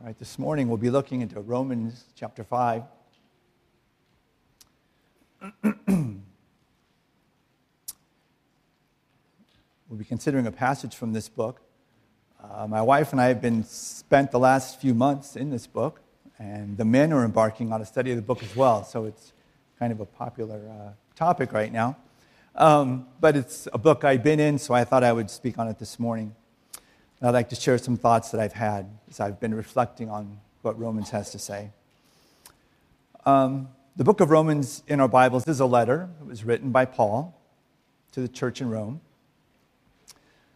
All right, this morning we'll be looking into Romans chapter 5. we'll be considering a passage from this book. Uh, my wife and I have been spent the last few months in this book, and the men are embarking on a study of the book as well, so it's kind of a popular uh, topic right now. Um, but it's a book I've been in, so I thought I would speak on it this morning. And I'd like to share some thoughts that I've had as I've been reflecting on what Romans has to say. Um, the book of Romans in our Bibles is a letter. It was written by Paul to the church in Rome.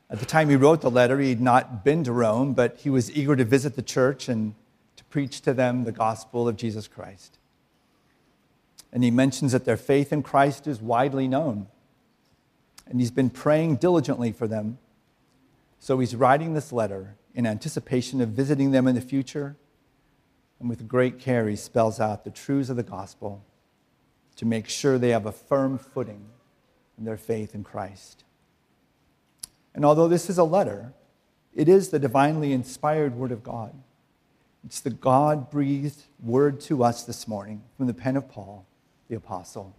At the time he wrote the letter, he had not been to Rome, but he was eager to visit the church and to preach to them the gospel of Jesus Christ. And he mentions that their faith in Christ is widely known. And he's been praying diligently for them so he's writing this letter in anticipation of visiting them in the future. And with great care, he spells out the truths of the gospel to make sure they have a firm footing in their faith in Christ. And although this is a letter, it is the divinely inspired Word of God. It's the God breathed word to us this morning from the pen of Paul, the Apostle.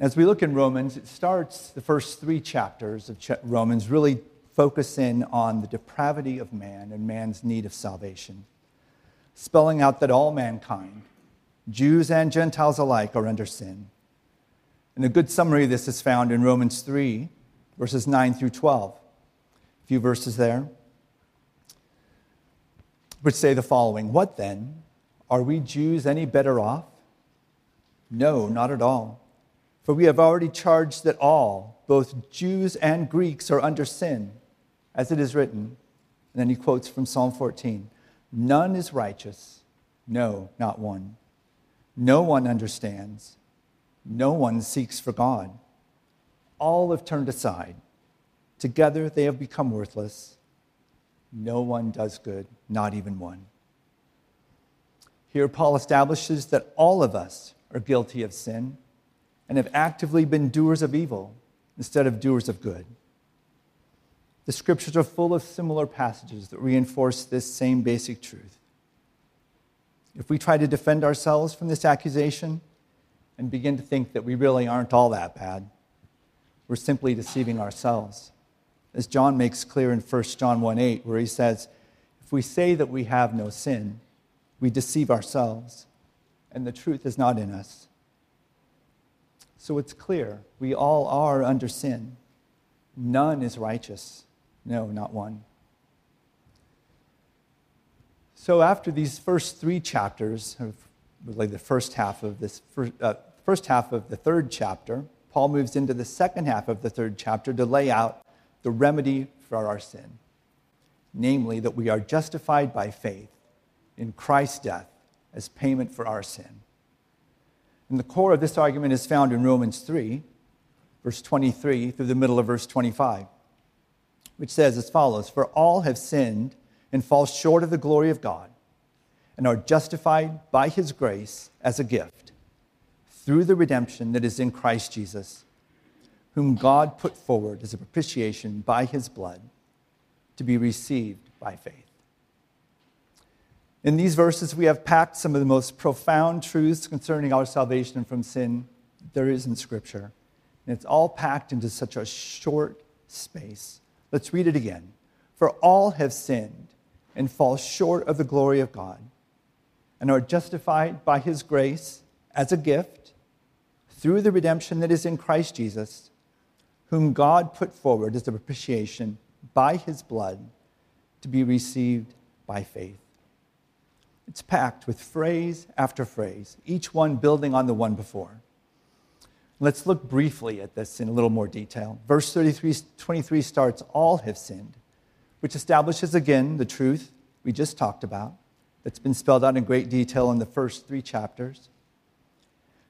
As we look in Romans, it starts the first three chapters of Romans really focus in on the depravity of man and man's need of salvation, spelling out that all mankind, Jews and Gentiles alike, are under sin. And a good summary of this is found in Romans 3, verses 9 through 12. A few verses there, which say the following What then? Are we Jews any better off? No, not at all. For we have already charged that all, both Jews and Greeks, are under sin, as it is written. And then he quotes from Psalm 14 None is righteous, no, not one. No one understands, no one seeks for God. All have turned aside. Together they have become worthless. No one does good, not even one. Here, Paul establishes that all of us are guilty of sin and have actively been doers of evil instead of doers of good. The scriptures are full of similar passages that reinforce this same basic truth. If we try to defend ourselves from this accusation and begin to think that we really aren't all that bad, we're simply deceiving ourselves. As John makes clear in 1 John 1 8, where he says, If we say that we have no sin, we deceive ourselves, and the truth is not in us. So it's clear we all are under sin. None is righteous. No, not one. So after these first three chapters, really the first half of this first, uh, first half of the third chapter, Paul moves into the second half of the third chapter to lay out the remedy for our sin, namely that we are justified by faith in Christ's death as payment for our sin. And the core of this argument is found in Romans 3, verse 23 through the middle of verse 25, which says as follows For all have sinned and fall short of the glory of God, and are justified by his grace as a gift through the redemption that is in Christ Jesus, whom God put forward as a propitiation by his blood to be received by faith. In these verses, we have packed some of the most profound truths concerning our salvation from sin there is in Scripture. And it's all packed into such a short space. Let's read it again. For all have sinned and fall short of the glory of God, and are justified by his grace as a gift through the redemption that is in Christ Jesus, whom God put forward as a propitiation by his blood to be received by faith. It's packed with phrase after phrase, each one building on the one before. Let's look briefly at this in a little more detail. Verse 33, 23 starts, All have sinned, which establishes again the truth we just talked about, that's been spelled out in great detail in the first three chapters.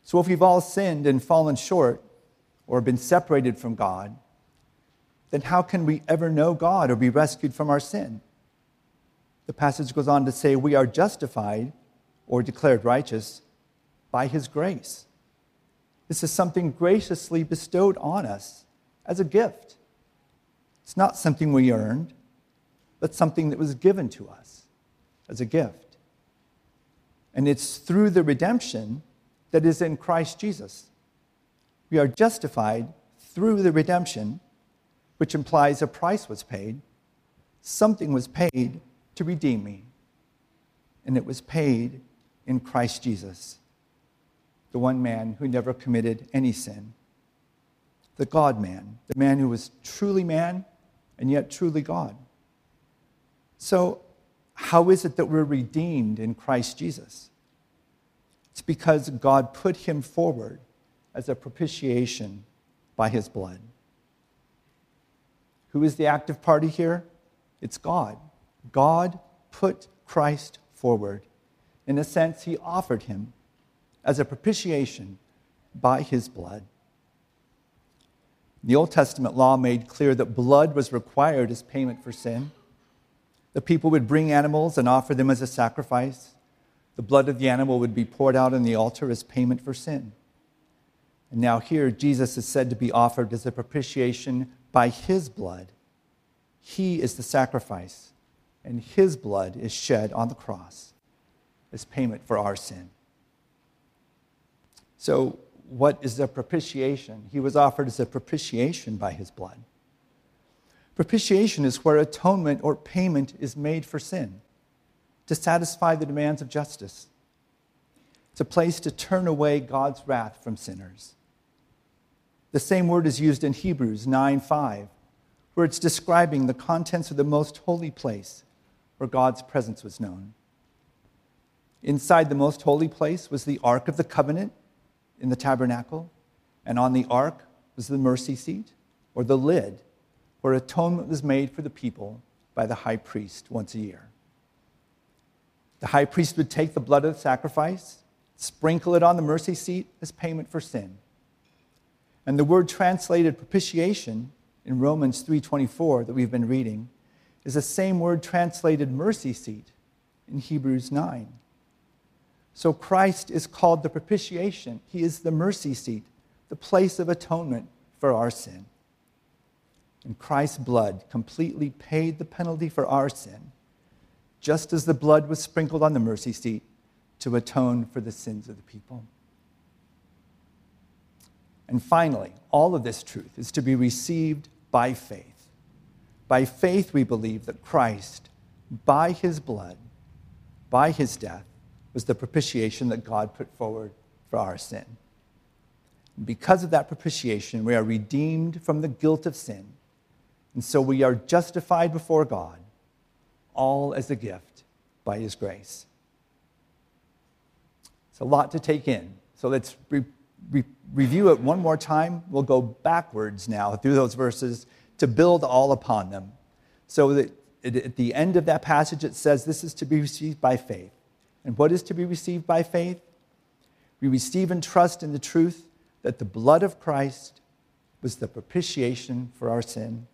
So if we've all sinned and fallen short or been separated from God, then how can we ever know God or be rescued from our sin? The passage goes on to say, We are justified or declared righteous by his grace. This is something graciously bestowed on us as a gift. It's not something we earned. but something that was given to us as a gift. And it's through the redemption that is in Christ Jesus. We are justified through the redemption, which implies a price was paid. Something was paid to redeem me, and it was paid in Christ Jesus, the one man who never committed any sin, the God man, the man who was truly man and yet truly God. So, how is it that we're redeemed in Christ Jesus? It's because God put him forward as a propitiation by his blood. Who is the active party here? It's God. God put Christ forward. In a sense, he offered him as a propitiation by his blood. The Old Testament law made clear that blood was required as payment for sin. The people would bring animals and offer them as a sacrifice. The blood of the animal would be poured out on the altar as payment for sin. And now, here, Jesus is said to be offered as a propitiation by his blood. He is the sacrifice, and his blood is shed on the cross as payment for our sin. So, what is a propitiation? He was offered as a propitiation by his blood. Propitiation is where atonement or payment is made for sin to satisfy the demands of justice. It's a place to turn away God's wrath from sinners. The same word is used in Hebrews 9 5, where it's describing the contents of the most holy place where God's presence was known. Inside the most holy place was the Ark of the Covenant in the tabernacle, and on the Ark was the mercy seat, or the lid, where atonement was made for the people by the high priest once a year. The high priest would take the blood of the sacrifice, sprinkle it on the mercy seat as payment for sin and the word translated propitiation in Romans 3:24 that we've been reading is the same word translated mercy seat in Hebrews 9. So Christ is called the propitiation. He is the mercy seat, the place of atonement for our sin. And Christ's blood completely paid the penalty for our sin, just as the blood was sprinkled on the mercy seat to atone for the sins of the people. And finally, all of this truth is to be received by faith. By faith, we believe that Christ, by his blood, by his death, was the propitiation that God put forward for our sin. Because of that propitiation, we are redeemed from the guilt of sin. And so we are justified before God, all as a gift by his grace. It's a lot to take in. So let's re- re- review it one more time. We'll go backwards now through those verses to build all upon them. So that at the end of that passage, it says this is to be received by faith. And what is to be received by faith? We receive and trust in the truth that the blood of Christ was the propitiation for our sin,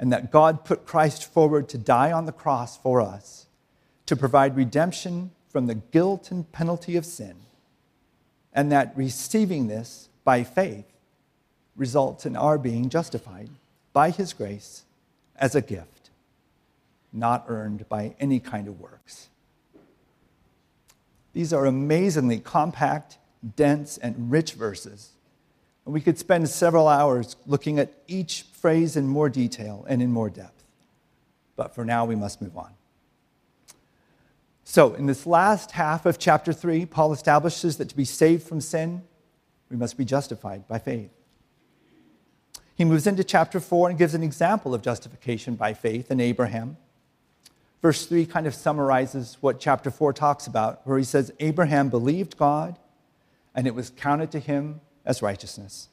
and that God put Christ forward to die on the cross for us, to provide redemption from the guilt and penalty of sin and that receiving this by faith results in our being justified by His grace as a gift, not earned by any kind of works. These are amazingly compact, dense, and rich verses. And we could spend several hours looking at each phrase in more detail and in more depth. But for now, we must move on. So, in this last half of chapter 3, Paul establishes that to be saved from sin, we must be justified by faith. He moves into chapter 4 and gives an example of justification by faith in Abraham. Verse 3 kind of summarizes what chapter 4 talks about, where he says, Abraham believed God, and it was counted to him as righteousness,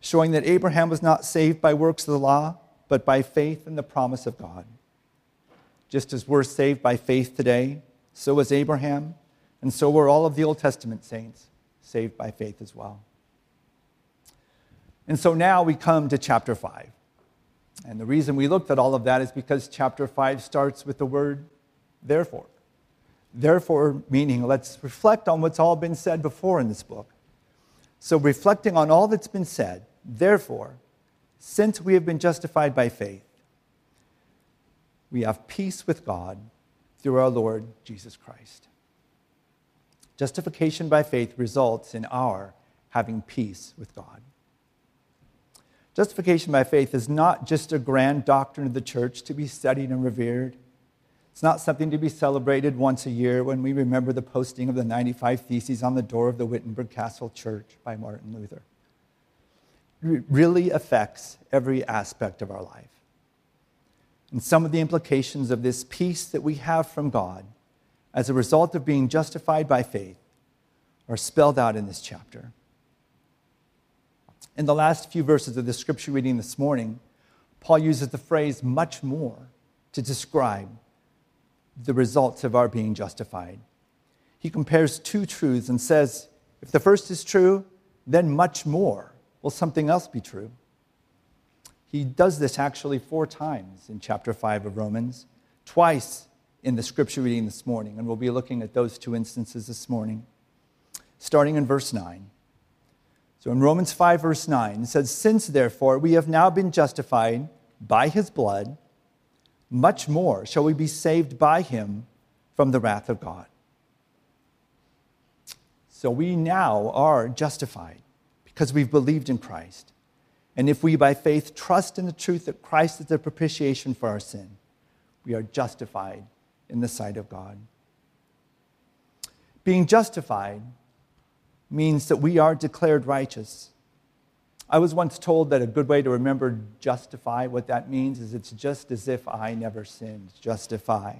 showing that Abraham was not saved by works of the law, but by faith in the promise of God. Just as we're saved by faith today, so was Abraham, and so were all of the Old Testament saints saved by faith as well. And so now we come to chapter 5. And the reason we looked at all of that is because chapter 5 starts with the word therefore. Therefore, meaning let's reflect on what's all been said before in this book. So, reflecting on all that's been said, therefore, since we have been justified by faith, we have peace with God through our Lord Jesus Christ. Justification by faith results in our having peace with God. Justification by faith is not just a grand doctrine of the church to be studied and revered. It's not something to be celebrated once a year when we remember the posting of the 95 Theses on the door of the Wittenberg Castle Church by Martin Luther. It really affects every aspect of our life. And some of the implications of this peace that we have from God as a result of being justified by faith are spelled out in this chapter. In the last few verses of the scripture reading this morning, Paul uses the phrase much more to describe the results of our being justified. He compares two truths and says, if the first is true, then much more will something else be true. He does this actually four times in chapter 5 of Romans, twice in the scripture reading this morning, and we'll be looking at those two instances this morning, starting in verse 9. So in Romans 5, verse 9, it says, Since therefore we have now been justified by his blood, much more shall we be saved by him from the wrath of God. So we now are justified because we've believed in Christ. And if we by faith trust in the truth that Christ is the propitiation for our sin, we are justified in the sight of God. Being justified means that we are declared righteous. I was once told that a good way to remember justify, what that means is it's just as if I never sinned, justify.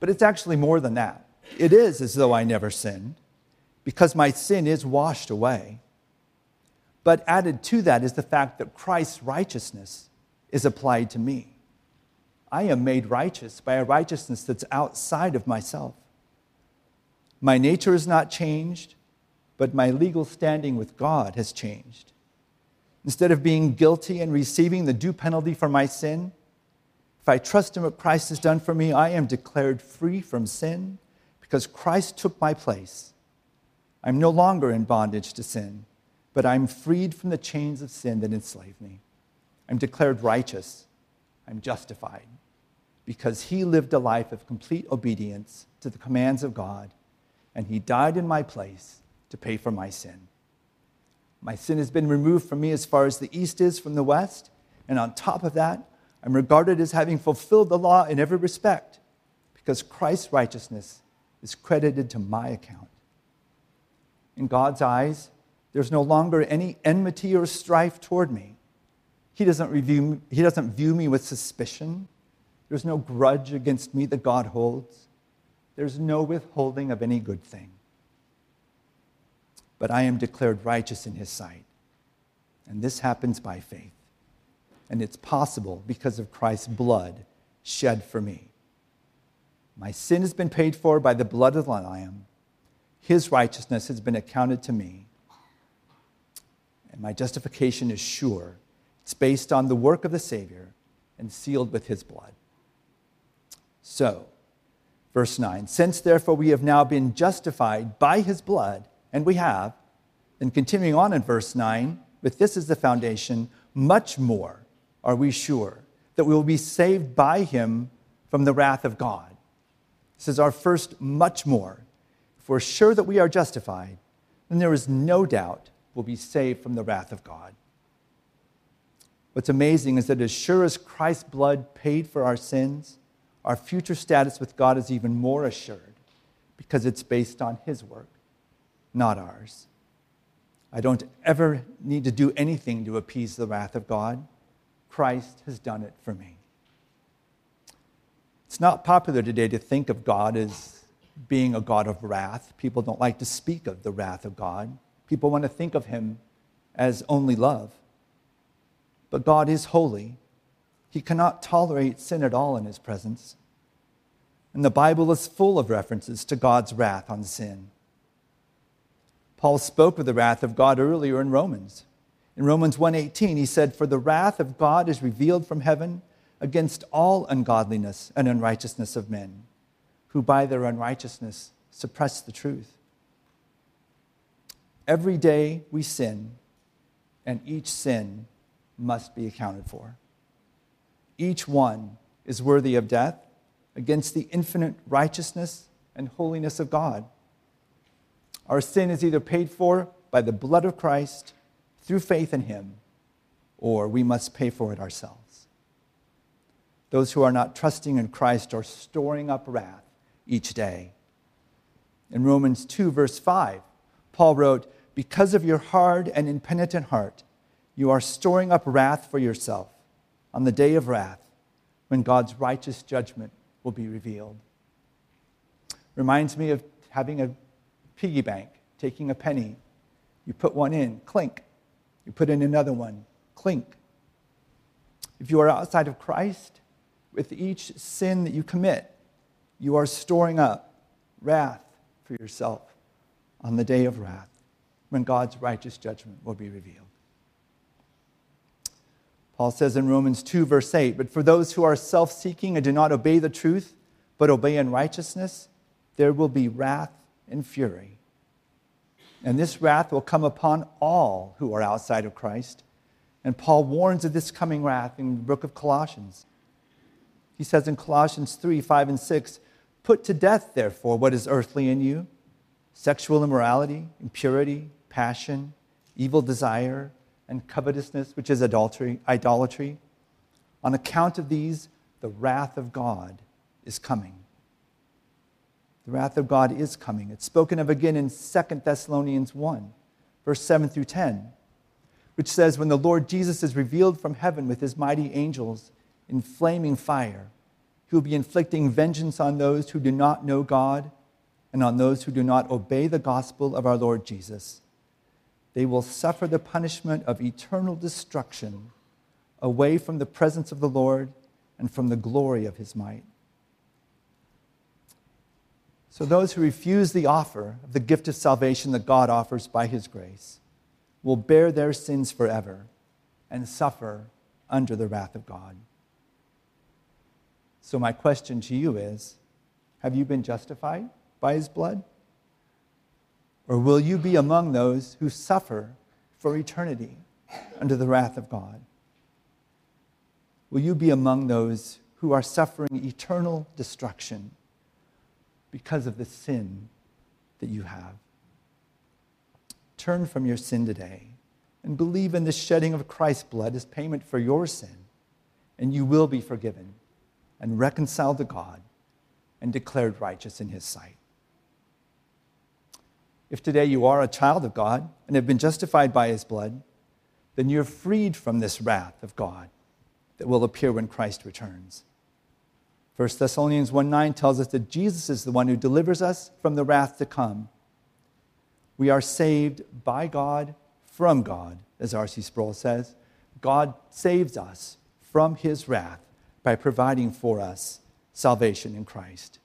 But it's actually more than that. It is as though I never sinned because my sin is washed away. But added to that is the fact that Christ's righteousness is applied to me. I am made righteous by a righteousness that's outside of myself. My nature is not changed, but my legal standing with God has changed. Instead of being guilty and receiving the due penalty for my sin, if I trust in what Christ has done for me, I am declared free from sin because Christ took my place. I'm no longer in bondage to sin but I'm freed from the chains of sin that enslave me. I'm declared righteous. I'm justified because he lived a life of complete obedience to the commands of God, and he died in my place to pay for my sin. My sin has been removed from me as far as the east is from the west, and on top of that, I'm regarded as having fulfilled the law in every respect because Christ's righteousness is credited to my account. In God's eyes, there's no longer any enmity or strife toward me. He doesn't, review, he doesn't view me with suspicion. There's no grudge against me that God holds. There's no withholding of any good thing. But I am declared righteous in his sight. And this happens by faith. And it's possible because of Christ's blood shed for me. My sin has been paid for by the blood of the Lamb. His righteousness has been accounted to me and my justification is sure. It's based on the work of the Savior and sealed with his blood. So, verse 9 Since therefore we have now been justified by his blood, and we have, then continuing on in verse 9, but this is the foundation, much more are we sure that we will be saved by him from the wrath of God. This is our first much more. If we're sure that we are justified, then there is no doubt we'll be saved from the wrath of God. What's amazing is that as sure as Christ's blood paid for our sins, our future status with God is even more assured because it's based on His work, not ours. I don't ever need to do anything to appease the wrath of God. Christ has done it for me. It's not popular today to think of God as being a God of wrath. People don't like to speak of the wrath of God. People want to think of him as only love. But God is holy. He cannot tolerate sin at all in his presence. And the Bible is full of references to God's wrath on sin. Paul spoke of the wrath of God earlier in Romans. In Romans 1:18 he said for the wrath of God is revealed from heaven against all ungodliness and unrighteousness of men who by their unrighteousness suppress the truth. Every day we sin, and each sin must be accounted for. Each one is worthy of death against the infinite righteousness and holiness of God. Our sin is either paid for by the blood of Christ through faith in Him, or we must pay for it ourselves. Those who are not trusting in Christ are storing up wrath each day. In Romans 2, verse 5, Paul wrote, Because of your hard and impenitent heart, you are storing up wrath for yourself on the day of wrath when God's righteous judgment will be revealed. Reminds me of having a piggy bank, taking a penny. You put one in, clink. You put in another one, clink. If you are outside of Christ, with each sin that you commit, you are storing up wrath for yourself on the day of wrath when God's righteous judgment will be revealed. Paul says in Romans 2, verse 8, But for those who are self seeking and do not obey the truth, but obey in righteousness, there will be wrath and fury. And this wrath will come upon all who are outside of Christ. And Paul warns of this coming wrath in the book of Colossians. He says in Colossians 3 5 and 6, Put to death, therefore, what is earthly in you sexual immorality, impurity, passion, evil desire and covetousness, which is adultery, idolatry. On account of these, the wrath of God is coming. The wrath of God is coming. It's spoken of again in 2 Thessalonians 1, verse 7 through 10, which says, When the Lord Jesus is revealed from heaven with his mighty angels in flaming fire, he will be inflicting vengeance on those who do not know God and on those who do not obey the gospel of our Lord Jesus they will suffer the punishment of eternal destruction away from the presence of the Lord and from the glory of his might. So, those who refuse the offer of the gift of salvation that God offers by his grace will bear their sins forever and suffer under the wrath of God. So, my question to you is Have you been justified by his blood? Or will you be among those who suffer for eternity under the wrath of God? Will you be among those who are suffering eternal destruction because of the sin that you have? Turn from your sin today and believe in the shedding of Christ's blood as payment for your sin, and you will be forgiven and reconciled to God and declared righteous in His sight. If today you are a child of God and have been justified by his blood, then you're freed from this wrath of God that will appear when Christ returns. 1 Thessalonians 1 9 tells us that Jesus is the one who delivers us from the wrath to come. We are saved by God from God, as R.C. Sproul says. God saves us from his wrath by providing for us salvation in Christ.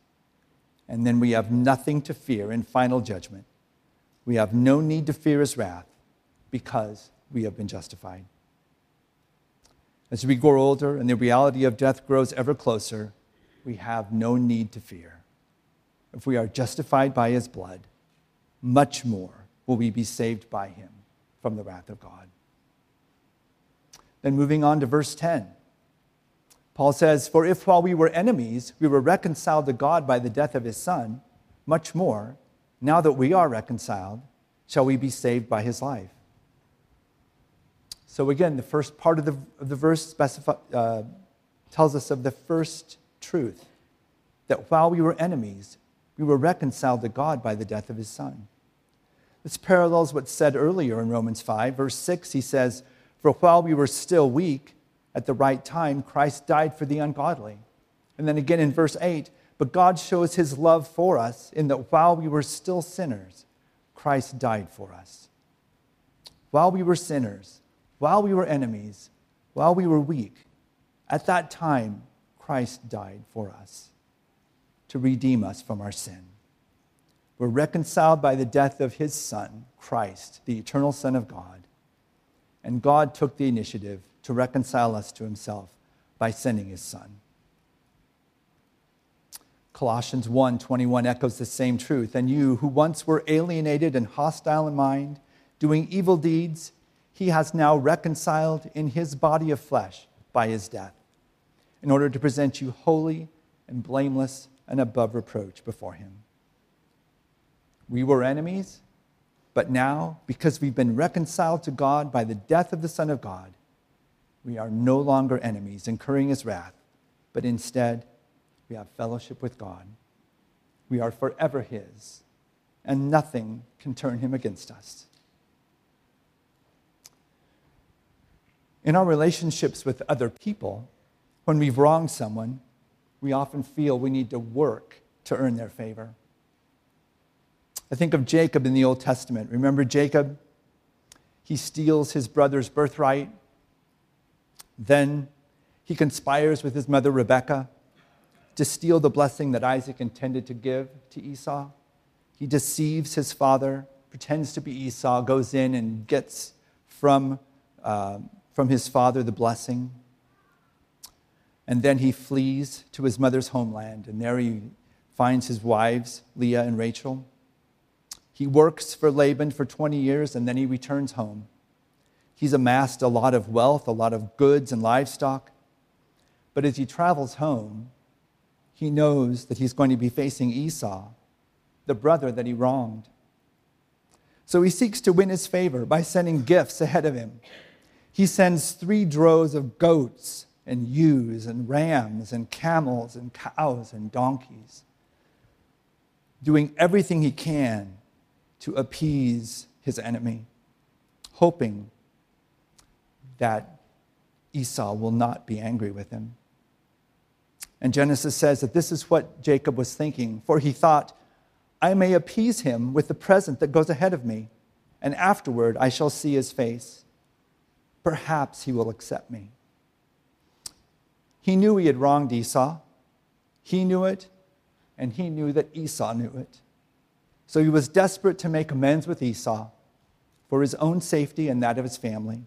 And then we have nothing to fear in final judgment we have no need to fear his wrath because we have been justified. As we grow older and the reality of death grows ever closer, we have no need to fear. If we are justified by his blood, much more will we be saved by him from the wrath of God. Then moving on to verse 10. Paul says, For if while we were enemies, we were reconciled to God by the death of his Son, much more, now that we are reconciled, shall we be saved by his life? So, again, the first part of the, of the verse uh, tells us of the first truth that while we were enemies, we were reconciled to God by the death of his Son. This parallels what's said earlier in Romans 5, verse 6. He says, For while we were still weak, at the right time, Christ died for the ungodly. And then again in verse 8, but God shows his love for us in that while we were still sinners, Christ died for us. While we were sinners, while we were enemies, while we were weak, at that time, Christ died for us to redeem us from our sin. We're reconciled by the death of his Son, Christ, the eternal Son of God. And God took the initiative to reconcile us to himself by sending his Son. Colossians 1 21 echoes the same truth. And you, who once were alienated and hostile in mind, doing evil deeds, he has now reconciled in his body of flesh by his death, in order to present you holy and blameless and above reproach before Him. We were enemies, but now, because we've been reconciled to God by the death of the Son of God, we are no longer enemies, incurring His wrath, but instead, we have fellowship with God. We are forever His, and nothing can turn Him against us. In our relationships with other people, when we've wronged someone, we often feel we need to work to earn their favor. I think of Jacob in the Old Testament. Remember Jacob? He steals his brother's birthright. Then he conspires with his mother Rebekah to steal the blessing that Isaac intended to give to Esau. He deceives his father, pretends to be Esau, goes in and gets from, uh, from his father the blessing. And then he flees to his mother's homeland, and there he finds his wives, Leah and Rachel. He works for Laban for 20 years, and then he returns home. He's amassed a lot of wealth, a lot of goods and livestock. But as he travels home, he knows that he's going to be facing Esau, the brother that he wronged. So he seeks to win his favor by sending gifts ahead of him. He sends three droves of goats and ewes and rams and camels and cows and donkeys, doing everything he can to appease his enemy, hoping that Esau will not be angry with him. And Genesis says that this is what Jacob was thinking, for he thought, I may appease him with the present that goes ahead of me, and afterward I shall see his face. Perhaps he will accept me. He knew he had wronged Esau. He knew it, and he knew that Esau knew it. So he was desperate to make amends with Esau for his own safety and that of his family.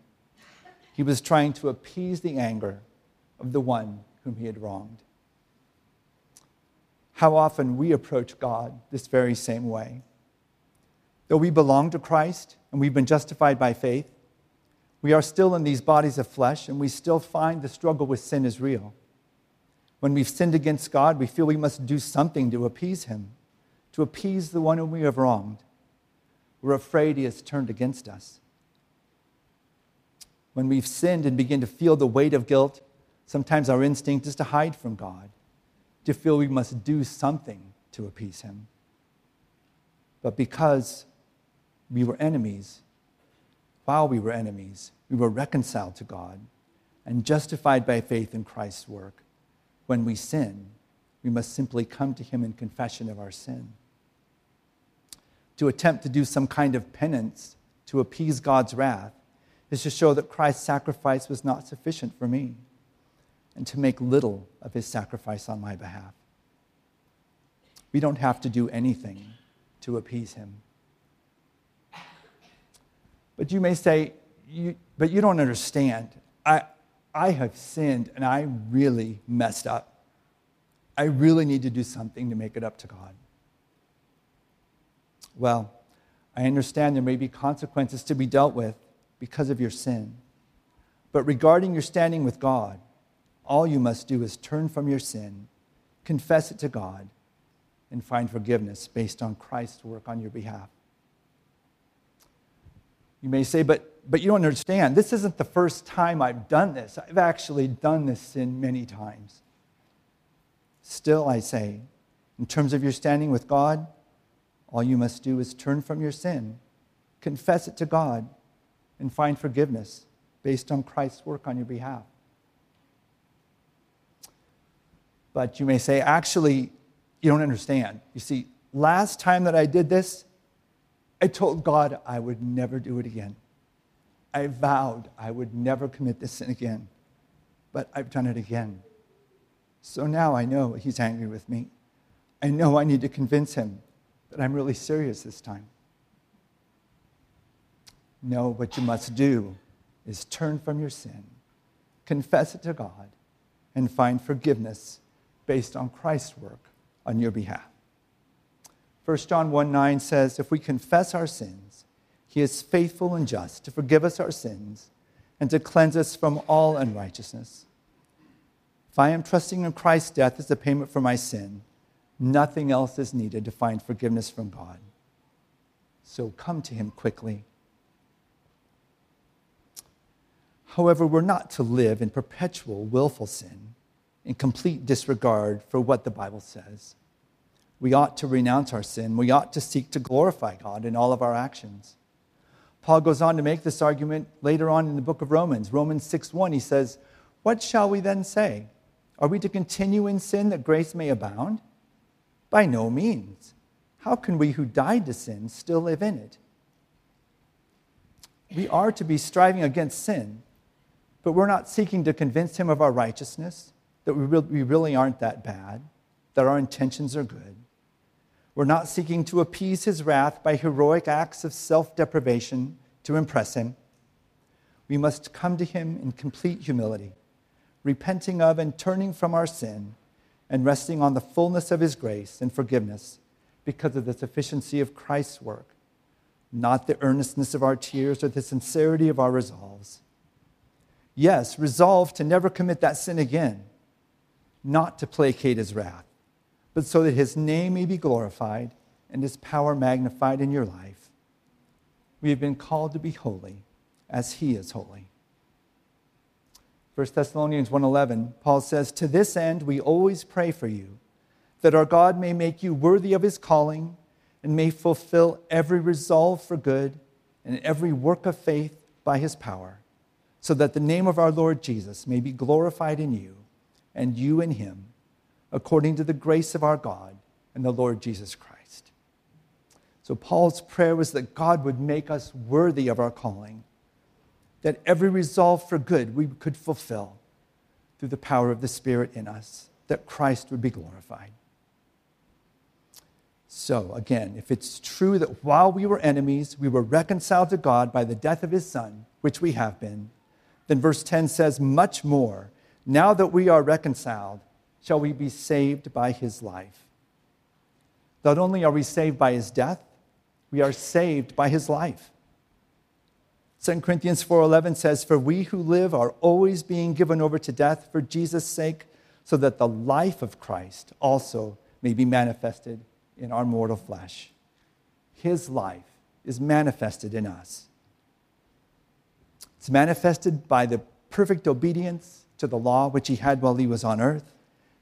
He was trying to appease the anger of the one whom he had wronged. How often we approach God this very same way. Though we belong to Christ and we've been justified by faith, we are still in these bodies of flesh, and we still find the struggle with sin is real. When we've sinned against God, we feel we must do something to appease Him, to appease the one whom we have wronged. We're afraid He has turned against us. When we've sinned and begin to feel the weight of guilt, sometimes our instinct is to hide from God, to feel we must do something to appease Him. But because we were enemies, while we were enemies, we were reconciled to God and justified by faith in Christ's work. When we sin, we must simply come to Him in confession of our sin. To attempt to do some kind of penance to appease God's wrath is to show that Christ's sacrifice was not sufficient for me and to make little of His sacrifice on my behalf. We don't have to do anything to appease Him. But you may say, you, but you don't understand. I, I have sinned and I really messed up. I really need to do something to make it up to God. Well, I understand there may be consequences to be dealt with because of your sin. But regarding your standing with God, all you must do is turn from your sin, confess it to God, and find forgiveness based on Christ's work on your behalf. You may say, but, but you don't understand. This isn't the first time I've done this. I've actually done this sin many times. Still, I say, in terms of your standing with God, all you must do is turn from your sin, confess it to God, and find forgiveness based on Christ's work on your behalf. But you may say, actually, you don't understand. You see, last time that I did this, I told God I would never do it again. I vowed I would never commit this sin again, but I've done it again. So now I know He's angry with me. I know I need to convince Him that I'm really serious this time. No, what you must do is turn from your sin, confess it to God, and find forgiveness based on Christ's work on your behalf. 1 John 1 9 says, If we confess our sins, he is faithful and just to forgive us our sins and to cleanse us from all unrighteousness. If I am trusting in Christ's death as the payment for my sin, nothing else is needed to find forgiveness from God. So come to him quickly. However, we're not to live in perpetual willful sin, in complete disregard for what the Bible says. We ought to renounce our sin. We ought to seek to glorify God in all of our actions. Paul goes on to make this argument later on in the book of Romans. Romans 6:1 he says, "What shall we then say? Are we to continue in sin that grace may abound? By no means. How can we who died to sin still live in it?" We are to be striving against sin, but we're not seeking to convince him of our righteousness, that we really aren't that bad, that our intentions are good. We're not seeking to appease his wrath by heroic acts of self deprivation to impress him. We must come to him in complete humility, repenting of and turning from our sin, and resting on the fullness of his grace and forgiveness because of the sufficiency of Christ's work, not the earnestness of our tears or the sincerity of our resolves. Yes, resolve to never commit that sin again, not to placate his wrath but so that his name may be glorified and his power magnified in your life. We have been called to be holy as he is holy. 1 Thessalonians 1:11 Paul says to this end we always pray for you that our God may make you worthy of his calling and may fulfill every resolve for good and every work of faith by his power so that the name of our Lord Jesus may be glorified in you and you in him according to the grace of our God and the Lord Jesus Christ. So, Paul's prayer was that God would make us worthy of our calling, that every resolve for good we could fulfill through the power of the Spirit in us, that Christ would be glorified. So, again, if it's true that while we were enemies, we were reconciled to God by the death of his Son, which we have been, then verse 10 says, much more, now that we are reconciled, shall we be saved by his life. Not only are we saved by his death, we are saved by his life. 2 Corinthians 4:11 says, "For we who live are always being given over to death for Jesus' sake, so that the life of Christ also may be manifested in our mortal flesh." His life is manifested in us. It's manifested by the perfect obedience to the law which he had while he was on earth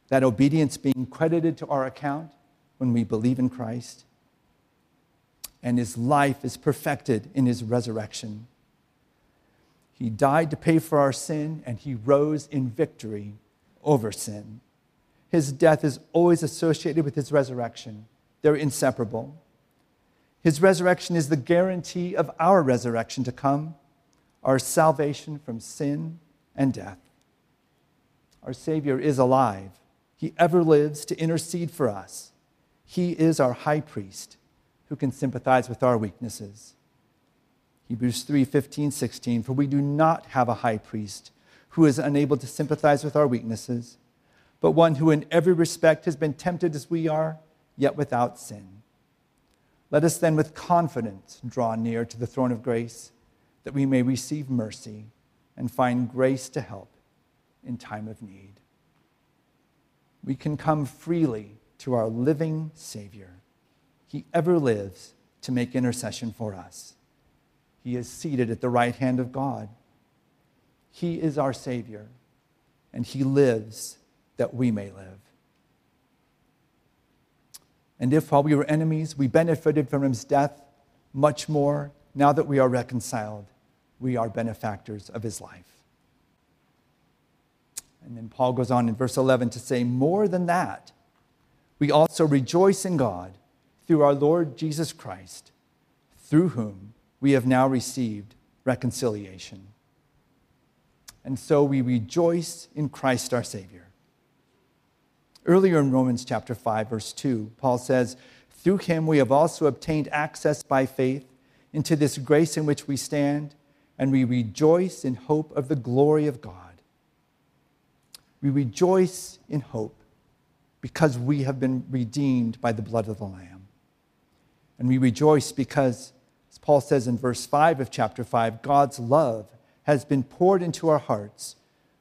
that obedience being credited to our account when we believe in Christ. And his life is perfected in his resurrection. He died to pay for our sin, and he rose in victory over sin. His death is always associated with his resurrection, they're inseparable. His resurrection is the guarantee of our resurrection to come, our salvation from sin and death. Our Savior is alive he ever lives to intercede for us. He is our high priest who can sympathize with our weaknesses. Hebrews 3 15, 16. For we do not have a high priest who is unable to sympathize with our weaknesses, but one who in every respect has been tempted as we are, yet without sin. Let us then with confidence draw near to the throne of grace, that we may receive mercy and find grace to help in time of need we can come freely to our living Savior. He ever lives to make intercession for us. He is seated at the right hand of God. He is our Savior, and He lives that we may live. And if while we were enemies, we benefited from His death, much more, now that we are reconciled, we are benefactors of His life. And then Paul goes on in verse 11 to say, More than that, we also rejoice in God through our Lord Jesus Christ, through whom we have now received reconciliation. And so we rejoice in Christ our Savior. Earlier in Romans chapter 5, verse 2, Paul says, Through him we have also obtained access by faith into this grace in which we stand, and we rejoice in hope of the glory of God. We rejoice in hope because we have been redeemed by the blood of the Lamb. And we rejoice because, as Paul says in verse 5 of chapter 5, God's love has been poured into our hearts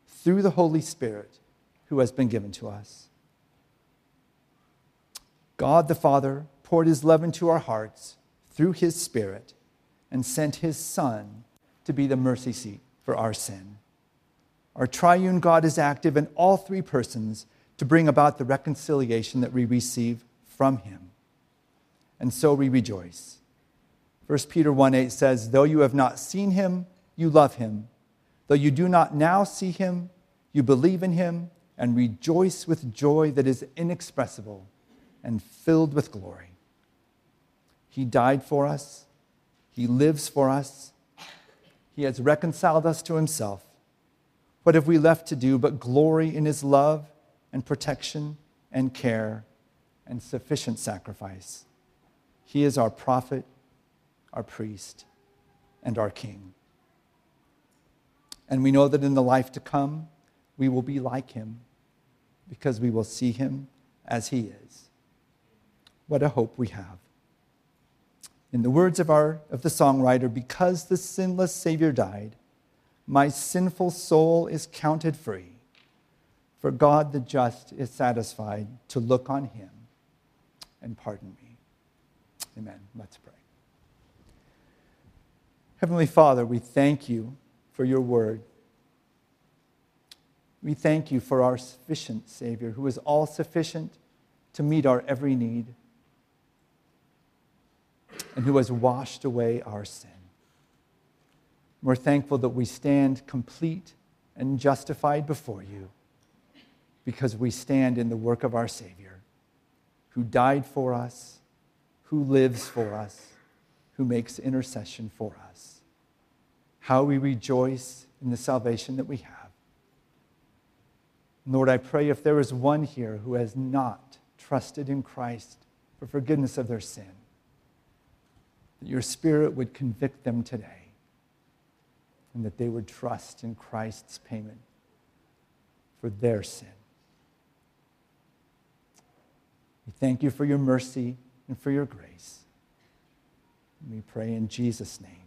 through the Holy Spirit who has been given to us. God the Father poured his love into our hearts through his Spirit and sent his Son to be the mercy seat for our sin. Our triune God is active in all three persons to bring about the reconciliation that we receive from him. And so we rejoice. 1 Peter 1 8 says, Though you have not seen him, you love him. Though you do not now see him, you believe in him and rejoice with joy that is inexpressible and filled with glory. He died for us, he lives for us, he has reconciled us to himself. What have we left to do but glory in his love and protection and care and sufficient sacrifice? He is our prophet, our priest, and our king. And we know that in the life to come, we will be like him because we will see him as he is. What a hope we have. In the words of, our, of the songwriter, because the sinless Savior died, my sinful soul is counted free. For God the just is satisfied to look on him and pardon me. Amen. Let's pray. Heavenly Father, we thank you for your word. We thank you for our sufficient Savior who is all sufficient to meet our every need and who has washed away our sin. We're thankful that we stand complete and justified before you because we stand in the work of our Savior who died for us, who lives for us, who makes intercession for us how we rejoice in the salvation that we have. Lord, I pray if there is one here who has not trusted in Christ for forgiveness of their sin, that your Spirit would convict them today and that they would trust in Christ's payment for their sin. We thank you for your mercy and for your grace. We pray in Jesus' name.